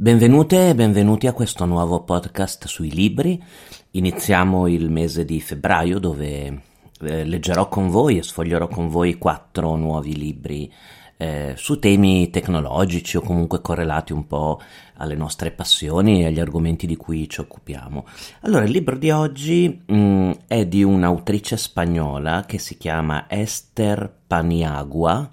Benvenute e benvenuti a questo nuovo podcast sui libri. Iniziamo il mese di febbraio dove eh, leggerò con voi e sfoglierò con voi quattro nuovi libri eh, su temi tecnologici o comunque correlati un po' alle nostre passioni e agli argomenti di cui ci occupiamo. Allora, il libro di oggi mh, mm, è di un'autrice spagnola che si chiama Esther Paniagua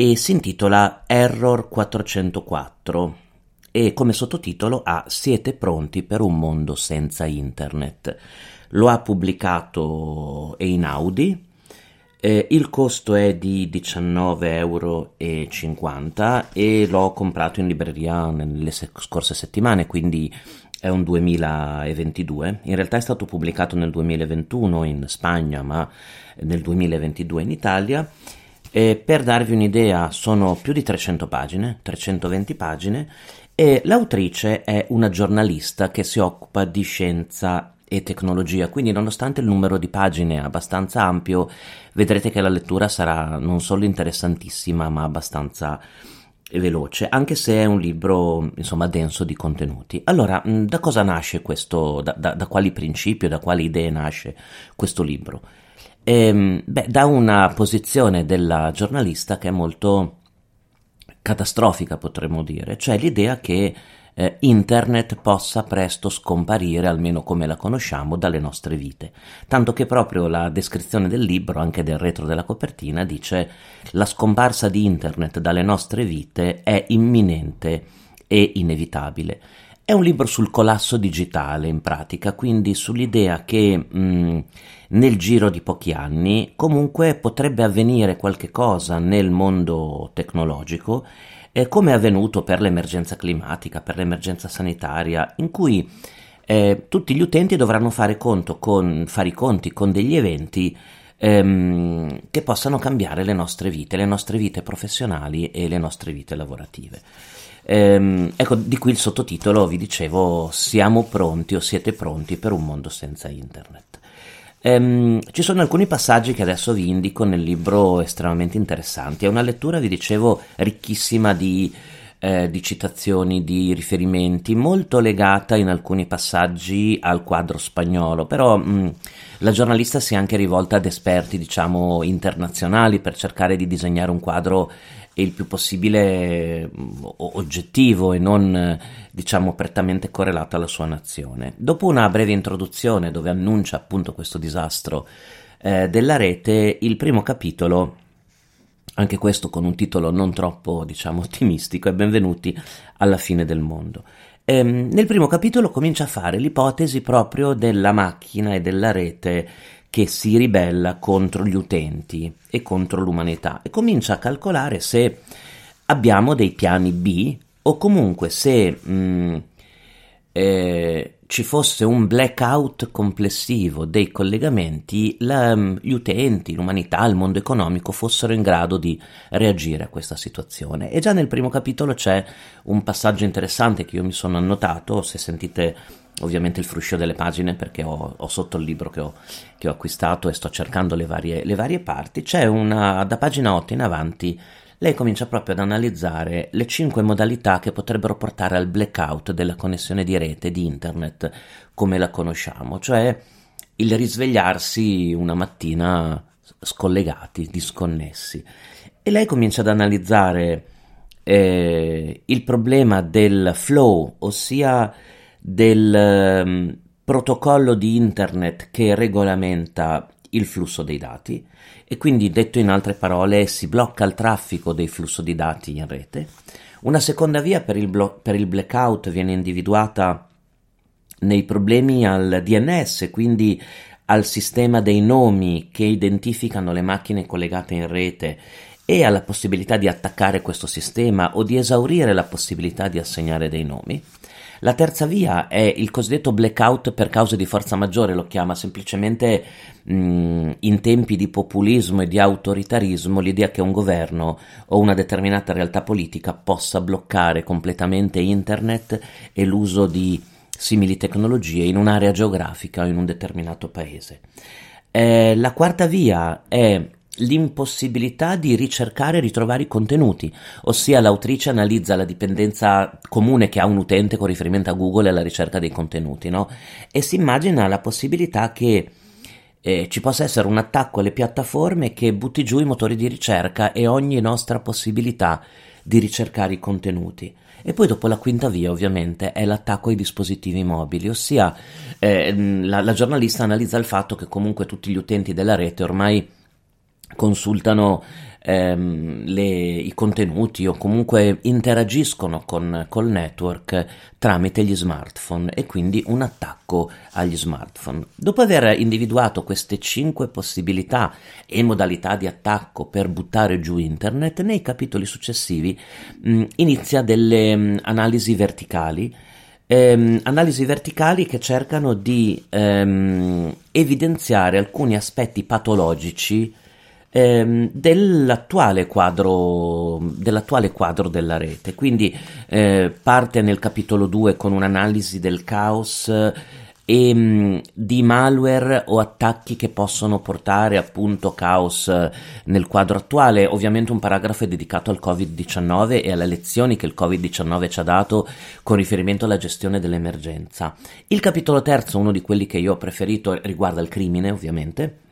e si intitola Error 404 e come sottotitolo ha Siete pronti per un mondo senza internet. Lo ha pubblicato Einaudi eh, il costo è di 19,50 euro e l'ho comprato in libreria nelle scorse settimane, quindi è un 2022. In realtà è stato pubblicato nel 2021 in Spagna, ma nel 2022 in Italia. E per darvi un'idea, sono più di 300 pagine, 320 pagine, e l'autrice è una giornalista che si occupa di scienza e tecnologia, quindi nonostante il numero di pagine abbastanza ampio, vedrete che la lettura sarà non solo interessantissima, ma abbastanza veloce, anche se è un libro, insomma, denso di contenuti. Allora, da cosa nasce questo, da, da, da quali principi, da quali idee nasce questo libro? Ehm, beh, da una posizione della giornalista che è molto catastrofica, potremmo dire, cioè l'idea che eh, internet possa presto scomparire, almeno come la conosciamo, dalle nostre vite. Tanto che proprio la descrizione del libro, anche del retro della copertina, dice la scomparsa di internet dalle nostre vite è imminente e inevitabile. È un libro sul collasso digitale in pratica, quindi sull'idea che mh, mm, nel giro di pochi anni comunque potrebbe avvenire qualche cosa nel mondo tecnologico eh, come è avvenuto per l'emergenza climatica, per l'emergenza sanitaria, in cui eh, tutti gli utenti dovranno fare, con, fare i conti con degli eventi ehm, che possano cambiare le nostre vite, le nostre vite professionali e le nostre vite lavorative. Ehm, ecco, di qui il sottotitolo, vi dicevo, siamo pronti o siete pronti per un mondo senza internet. Ehm, ci sono alcuni passaggi che adesso vi indico nel libro estremamente interessanti. È una lettura, vi dicevo, ricchissima di, eh, di citazioni, di riferimenti, molto legata in alcuni passaggi al quadro spagnolo, però mh, la giornalista si è anche rivolta ad esperti, diciamo, internazionali per cercare di disegnare un quadro il più possibile oggettivo e non diciamo prettamente correlato alla sua nazione. Dopo una breve introduzione dove annuncia appunto questo disastro eh, della rete, il primo capitolo anche questo con un titolo non troppo, diciamo, ottimistico, è Benvenuti alla fine del mondo. Ehm, nel primo capitolo comincia a fare l'ipotesi proprio della macchina e della rete che si ribella contro gli utenti e contro l'umanità e comincia a calcolare se abbiamo dei piani B o comunque se mh, mm, eh, ci fosse un blackout complessivo dei collegamenti, la, mm, gli utenti, l'umanità, il mondo economico fossero in grado di reagire a questa situazione. E già nel primo capitolo c'è un passaggio interessante che io mi sono annotato, se sentite ovviamente il fruscio delle pagine perché ho, ho sotto il libro che ho, che ho, acquistato e sto cercando le varie, le varie parti, c'è una, da pagina 8 in avanti, lei comincia proprio ad analizzare le cinque modalità che potrebbero portare al blackout della connessione di rete di internet come la conosciamo, cioè il risvegliarsi una mattina scollegati, disconnessi. E lei comincia ad analizzare eh, il problema del flow, ossia del um, protocollo di internet che regolamenta il flusso dei dati e quindi detto in altre parole si blocca il traffico dei flussi di dati in rete. Una seconda via per il, blo- per il blackout viene individuata nei problemi al DNS, quindi al sistema dei nomi che identificano le macchine collegate in rete e alla possibilità di attaccare questo sistema o di esaurire la possibilità di assegnare dei nomi. La terza via è il cosiddetto blackout per cause di forza maggiore, lo chiama semplicemente mh, in tempi di populismo e di autoritarismo l'idea che un governo o una determinata realtà politica possa bloccare completamente internet e l'uso di simili tecnologie in un'area geografica o in un determinato paese. Eh, la quarta via è l'impossibilità di ricercare e ritrovare i contenuti, ossia l'autrice analizza la dipendenza comune che ha un utente con riferimento a Google alla ricerca dei contenuti, no? E si immagina la possibilità che eh, ci possa essere un attacco alle piattaforme che butti giù i motori di ricerca e ogni nostra possibilità di ricercare i contenuti. E poi dopo la quinta via ovviamente è l'attacco ai dispositivi mobili, ossia eh, la, la giornalista analizza il fatto che comunque tutti gli utenti della rete ormai consultano ehm, le, i contenuti o comunque interagiscono con col network tramite gli smartphone e quindi un attacco agli smartphone. Dopo aver individuato queste cinque possibilità e modalità di attacco per buttare giù internet, nei capitoli successivi mh, inizia delle mh, analisi verticali ehm, analisi verticali che cercano di ehm, evidenziare alcuni aspetti patologici ehm, dell'attuale, quadro, dell'attuale quadro della rete. Quindi eh, parte nel capitolo 2 con un'analisi del caos e mh, di malware o attacchi che possono portare appunto caos nel quadro attuale. Ovviamente un paragrafo è dedicato al Covid-19 e alle lezioni che il Covid-19 ci ha dato con riferimento alla gestione dell'emergenza. Il capitolo terzo, uno di quelli che io ho preferito, riguarda il crimine, ovviamente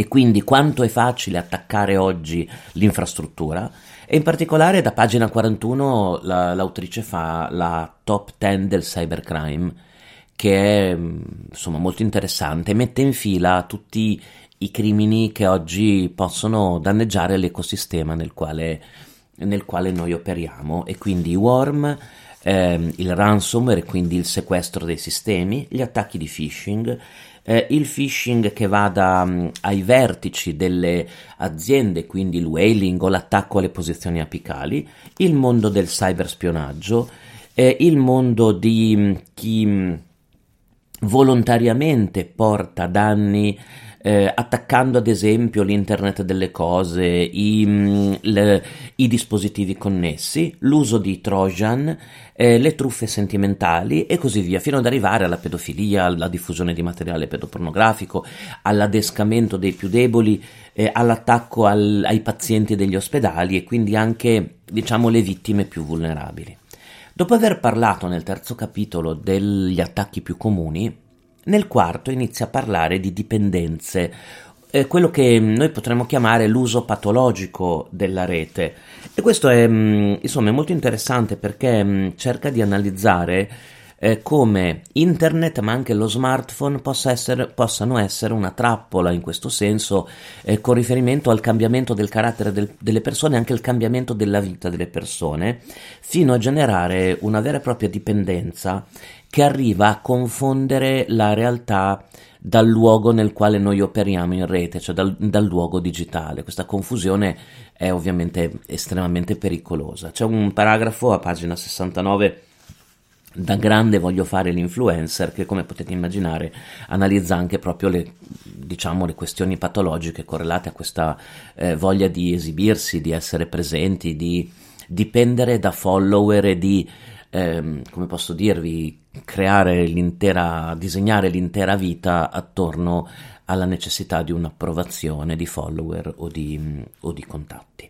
e quindi quanto è facile attaccare oggi l'infrastruttura? E in particolare da pagina 41 la, l'autrice fa la top 10 del cybercrime che è insomma molto interessante, mette in fila tutti i crimini che oggi possono danneggiare l'ecosistema nel quale, nel quale noi operiamo. E quindi i worm, ehm, il ransomware, quindi il sequestro dei sistemi, gli attacchi di phishing, eh, il phishing che vada mh, mm, ai vertici delle aziende, quindi il whaling o l'attacco alle posizioni apicali, il mondo del cyberspionaggio, eh, il mondo di mh, mm, chi mh, mm, volontariamente porta danni eh, attaccando ad esempio l'internet delle cose, i, mm, le, i dispositivi connessi, l'uso di Trojan, eh, le truffe sentimentali e così via, fino ad arrivare alla pedofilia, alla diffusione di materiale pedopornografico, all'adescamento dei più deboli, eh, all'attacco al, ai pazienti degli ospedali e quindi anche diciamo le vittime più vulnerabili. Dopo aver parlato nel terzo capitolo degli attacchi più comuni, nel quarto inizia a parlare di dipendenze, eh, quello che noi potremmo chiamare l'uso patologico della rete. E questo è, mm, insomma, è molto interessante perché mm, cerca di analizzare eh, come internet ma anche lo smartphone possa essere, possano essere una trappola in questo senso eh, con riferimento al cambiamento del carattere del, delle persone e anche il cambiamento della vita delle persone fino a generare una vera e propria dipendenza che arriva a confondere la realtà dal luogo nel quale noi operiamo in rete, cioè dal, dal, luogo digitale. Questa confusione è ovviamente estremamente pericolosa. C'è un paragrafo a pagina 69 da grande voglio fare l'influencer che come potete immaginare analizza anche proprio le, diciamo, le questioni patologiche correlate a questa eh, voglia di esibirsi, di essere presenti, di dipendere da follower e di ehm, come posso dirvi, creare l'intera, disegnare l'intera vita attorno alla necessità di un'approvazione di follower o di, o di contatti.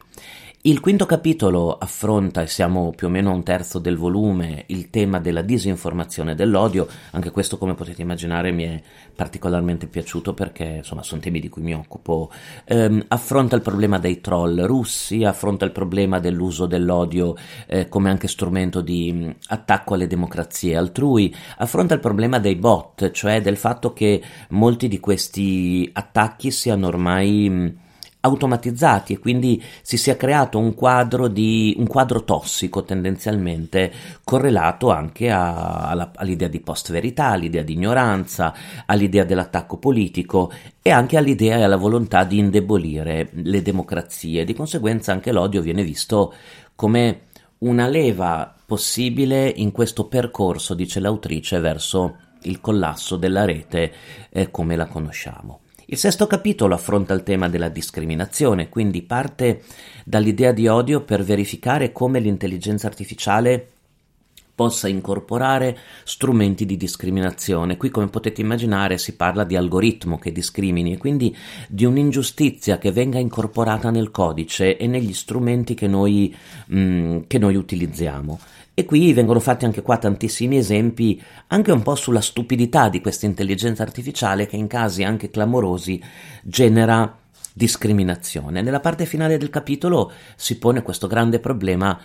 Il quinto capitolo affronta, e siamo più o meno a un terzo del volume, il tema della disinformazione e dell'odio. Anche questo, come potete immaginare, mi è particolarmente piaciuto perché insomma sono temi di cui mi occupo. Ehm, affronta il problema dei troll russi, affronta il problema dell'uso dell'odio eh, come anche strumento di mh, attacco alle democrazie altrui, affronta il problema dei bot, cioè del fatto che molti di questi attacchi siano ormai. Mh, automatizzati e quindi si sia creato un quadro, di, un quadro tossico tendenzialmente correlato anche a, alla, all'idea di post-verità, all'idea di ignoranza, all'idea dell'attacco politico e anche all'idea e alla volontà di indebolire le democrazie. Di conseguenza anche l'odio viene visto come una leva possibile in questo percorso, dice l'autrice, verso il collasso della rete eh, come la conosciamo. Il sesto capitolo affronta il tema della discriminazione, quindi parte dall'idea di odio per verificare come l'intelligenza artificiale possa incorporare strumenti di discriminazione. Qui, come potete immaginare, si parla di algoritmo che discrimini e quindi di un'ingiustizia che venga incorporata nel codice e negli strumenti che noi, mh, mm, che noi utilizziamo. E qui vengono fatti anche qua tantissimi esempi, anche un po' sulla stupidità di questa intelligenza artificiale che in casi anche clamorosi genera discriminazione. Nella parte finale del capitolo si pone questo grande problema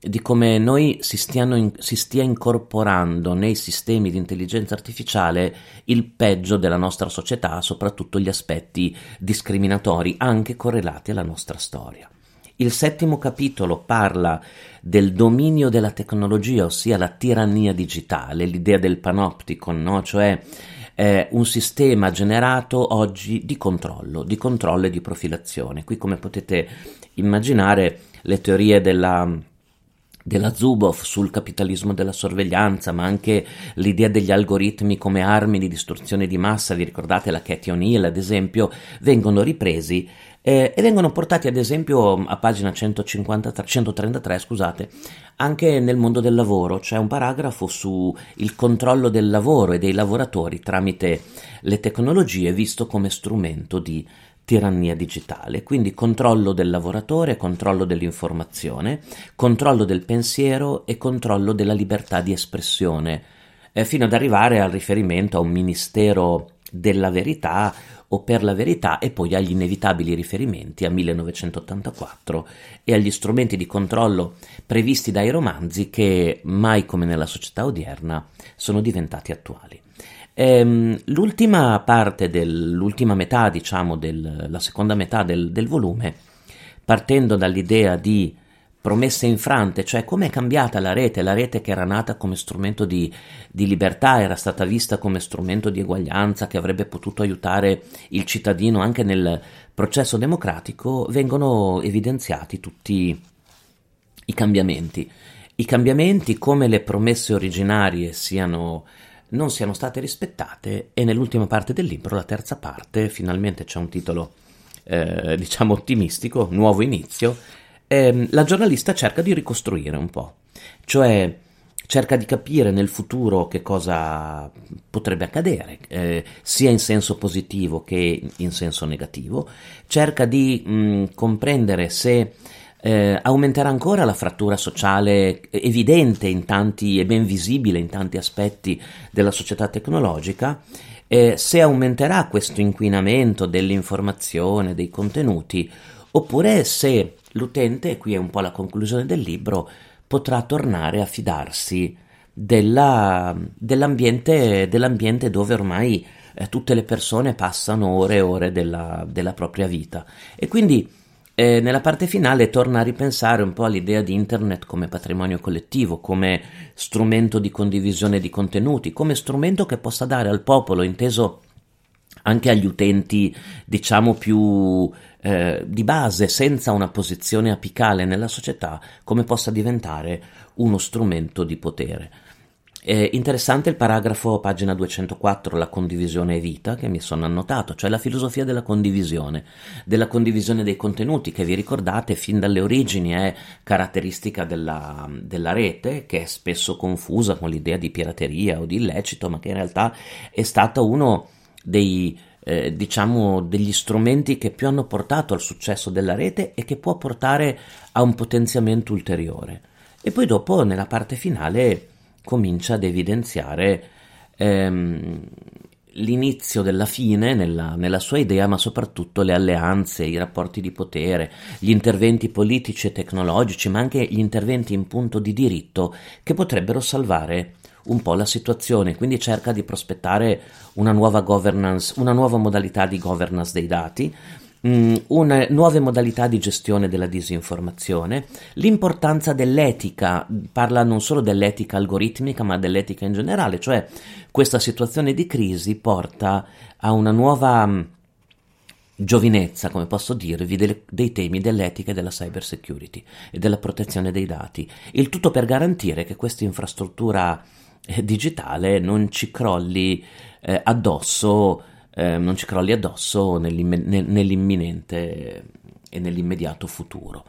di come noi si, in, si, stia incorporando nei sistemi di intelligenza artificiale il peggio della nostra società, soprattutto gli aspetti discriminatori, anche correlati alla nostra storia. Il settimo capitolo parla del dominio della tecnologia, ossia la tirannia digitale, l'idea del panopticon, no? cioè eh, un sistema generato oggi di controllo, di controllo e di profilazione. Qui, come potete immaginare, le teorie della della Zuboff sul capitalismo della sorveglianza, ma anche l'idea degli algoritmi come armi di distruzione di massa, vi ricordate la Cathy O'Neill ad esempio, vengono ripresi eh, e vengono portati ad esempio a pagina 150, 133 scusate, anche nel mondo del lavoro, c'è un paragrafo sul controllo del lavoro e dei lavoratori tramite le tecnologie visto come strumento di tirannia digitale, quindi controllo del lavoratore, controllo dell'informazione, controllo del pensiero e controllo della libertà di espressione, eh, fino ad arrivare al riferimento a un ministero della verità o per la verità e poi agli inevitabili riferimenti a 1984 e agli strumenti di controllo previsti dai romanzi che mai come nella società odierna sono diventati attuali. Ehm, l'ultima parte dell'ultima metà, diciamo, del, la seconda metà del, del volume, partendo dall'idea di promesse infrante, cioè come è cambiata la rete, la rete che era nata come strumento di, di, libertà, era stata vista come strumento di eguaglianza che avrebbe potuto aiutare il cittadino anche nel processo democratico, vengono evidenziati tutti i cambiamenti. I cambiamenti come le promesse originarie siano non siano state rispettate e nell'ultima parte del libro, la terza parte, finalmente c'è un titolo eh, diciamo ottimistico, nuovo inizio, ehm, la giornalista cerca di ricostruire un po', cioè cerca di capire nel futuro che cosa potrebbe accadere, eh, sia in senso positivo che in senso negativo, cerca di mh, comprendere se eh, aumenterà ancora la frattura sociale evidente in tanti e ben visibile in tanti aspetti della società tecnologica, eh, se aumenterà questo inquinamento dell'informazione, dei contenuti, oppure se l'utente, e qui è un po' la conclusione del libro, potrà tornare a fidarsi della, dell'ambiente, dell'ambiente dove ormai eh, tutte le persone passano ore e ore della, della propria vita. E quindi eh, nella parte finale torna a ripensare un po' all'idea di internet come patrimonio collettivo, come strumento di condivisione di contenuti, come strumento che possa dare al popolo, inteso anche agli utenti, diciamo più eh, di base, senza una posizione apicale nella società, come possa diventare uno strumento di potere. È interessante il paragrafo, pagina 204, la condivisione è vita, che mi sono annotato, cioè la filosofia della condivisione, della condivisione dei contenuti, che vi ricordate fin dalle origini è caratteristica della, della rete, che è spesso confusa con l'idea di pirateria o di illecito, ma che in realtà è stata uno dei eh, diciamo degli strumenti che più hanno portato al successo della rete e che può portare a un potenziamento ulteriore. E poi dopo nella parte finale comincia ad evidenziare ehm, l'inizio della fine nella, nella, sua idea, ma soprattutto le alleanze, i rapporti di potere, gli interventi politici e tecnologici, ma anche gli interventi in punto di diritto che potrebbero salvare un po' la situazione. Quindi cerca di prospettare una nuova governance, una nuova modalità di governance dei dati Mm, una, nuove modalità di gestione della disinformazione, l'importanza dell'etica, parla non solo dell'etica algoritmica ma dell'etica in generale, cioè questa situazione di crisi porta a una nuova mm, giovinezza, come posso dirvi, dei, dei temi dell'etica e della cyber security e della protezione dei dati, il tutto per garantire che questa infrastruttura digitale non ci crolli eh, addosso eh, non ci crolli addosso nell'imminente e nell'immediato futuro.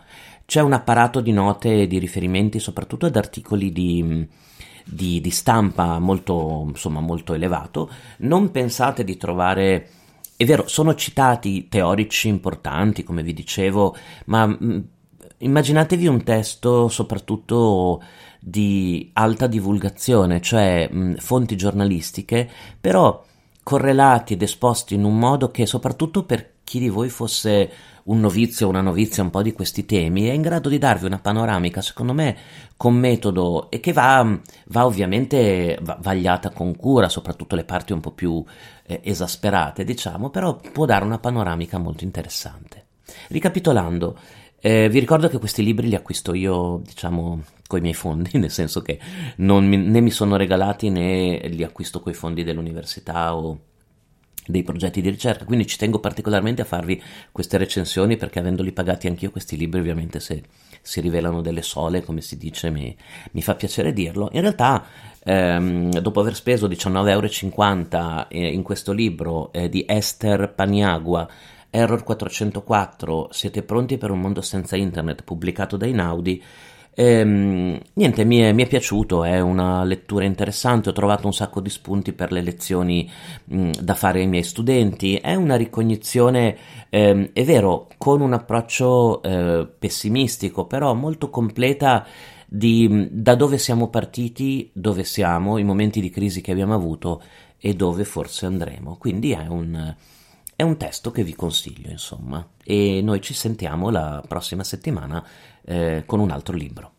C'è un apparato di note e di riferimenti soprattutto ad articoli di, di, di stampa molto, insomma, molto elevato. Non pensate di trovare è vero, sono citati teorici importanti, come vi dicevo, ma mm, immaginatevi un testo soprattutto di alta divulgazione, cioè mh, fonti giornalistiche, però correlati ed esposti in un modo che soprattutto per chi di voi fosse un novizio o una novizia un po' di questi temi è in grado di darvi una panoramica, secondo me, con metodo e che va, va ovviamente vagliata con cura, soprattutto le parti un po' più eh, esasperate, diciamo, però può dare una panoramica molto interessante. Ricapitolando, eh, vi ricordo che questi libri li acquisto io, diciamo, coi miei fondi, nel senso che mi, né mi sono regalati né li acquisto coi fondi dell'università o dei progetti di ricerca, quindi ci tengo particolarmente a farvi queste recensioni perché avendoli pagati anch'io questi libri ovviamente se si rivelano delle sole, come si dice, mi, mi fa piacere dirlo. In realtà ehm, dopo aver speso 19,50 euro eh, in questo libro eh, di Esther Paniagua, Error 404, Siete pronti per un mondo senza internet, pubblicato da Inaudi, Ehm, niente, mi è, mi è, piaciuto, è una lettura interessante, ho trovato un sacco di spunti per le lezioni mh, da fare ai miei studenti, è una ricognizione, ehm, è vero, con un approccio eh, pessimistico, però molto completa di da dove siamo partiti, dove siamo, i momenti di crisi che abbiamo avuto e dove forse andremo. Quindi è un, è un testo che vi consiglio, insomma, e noi ci sentiamo la prossima settimana eh, con un altro libro.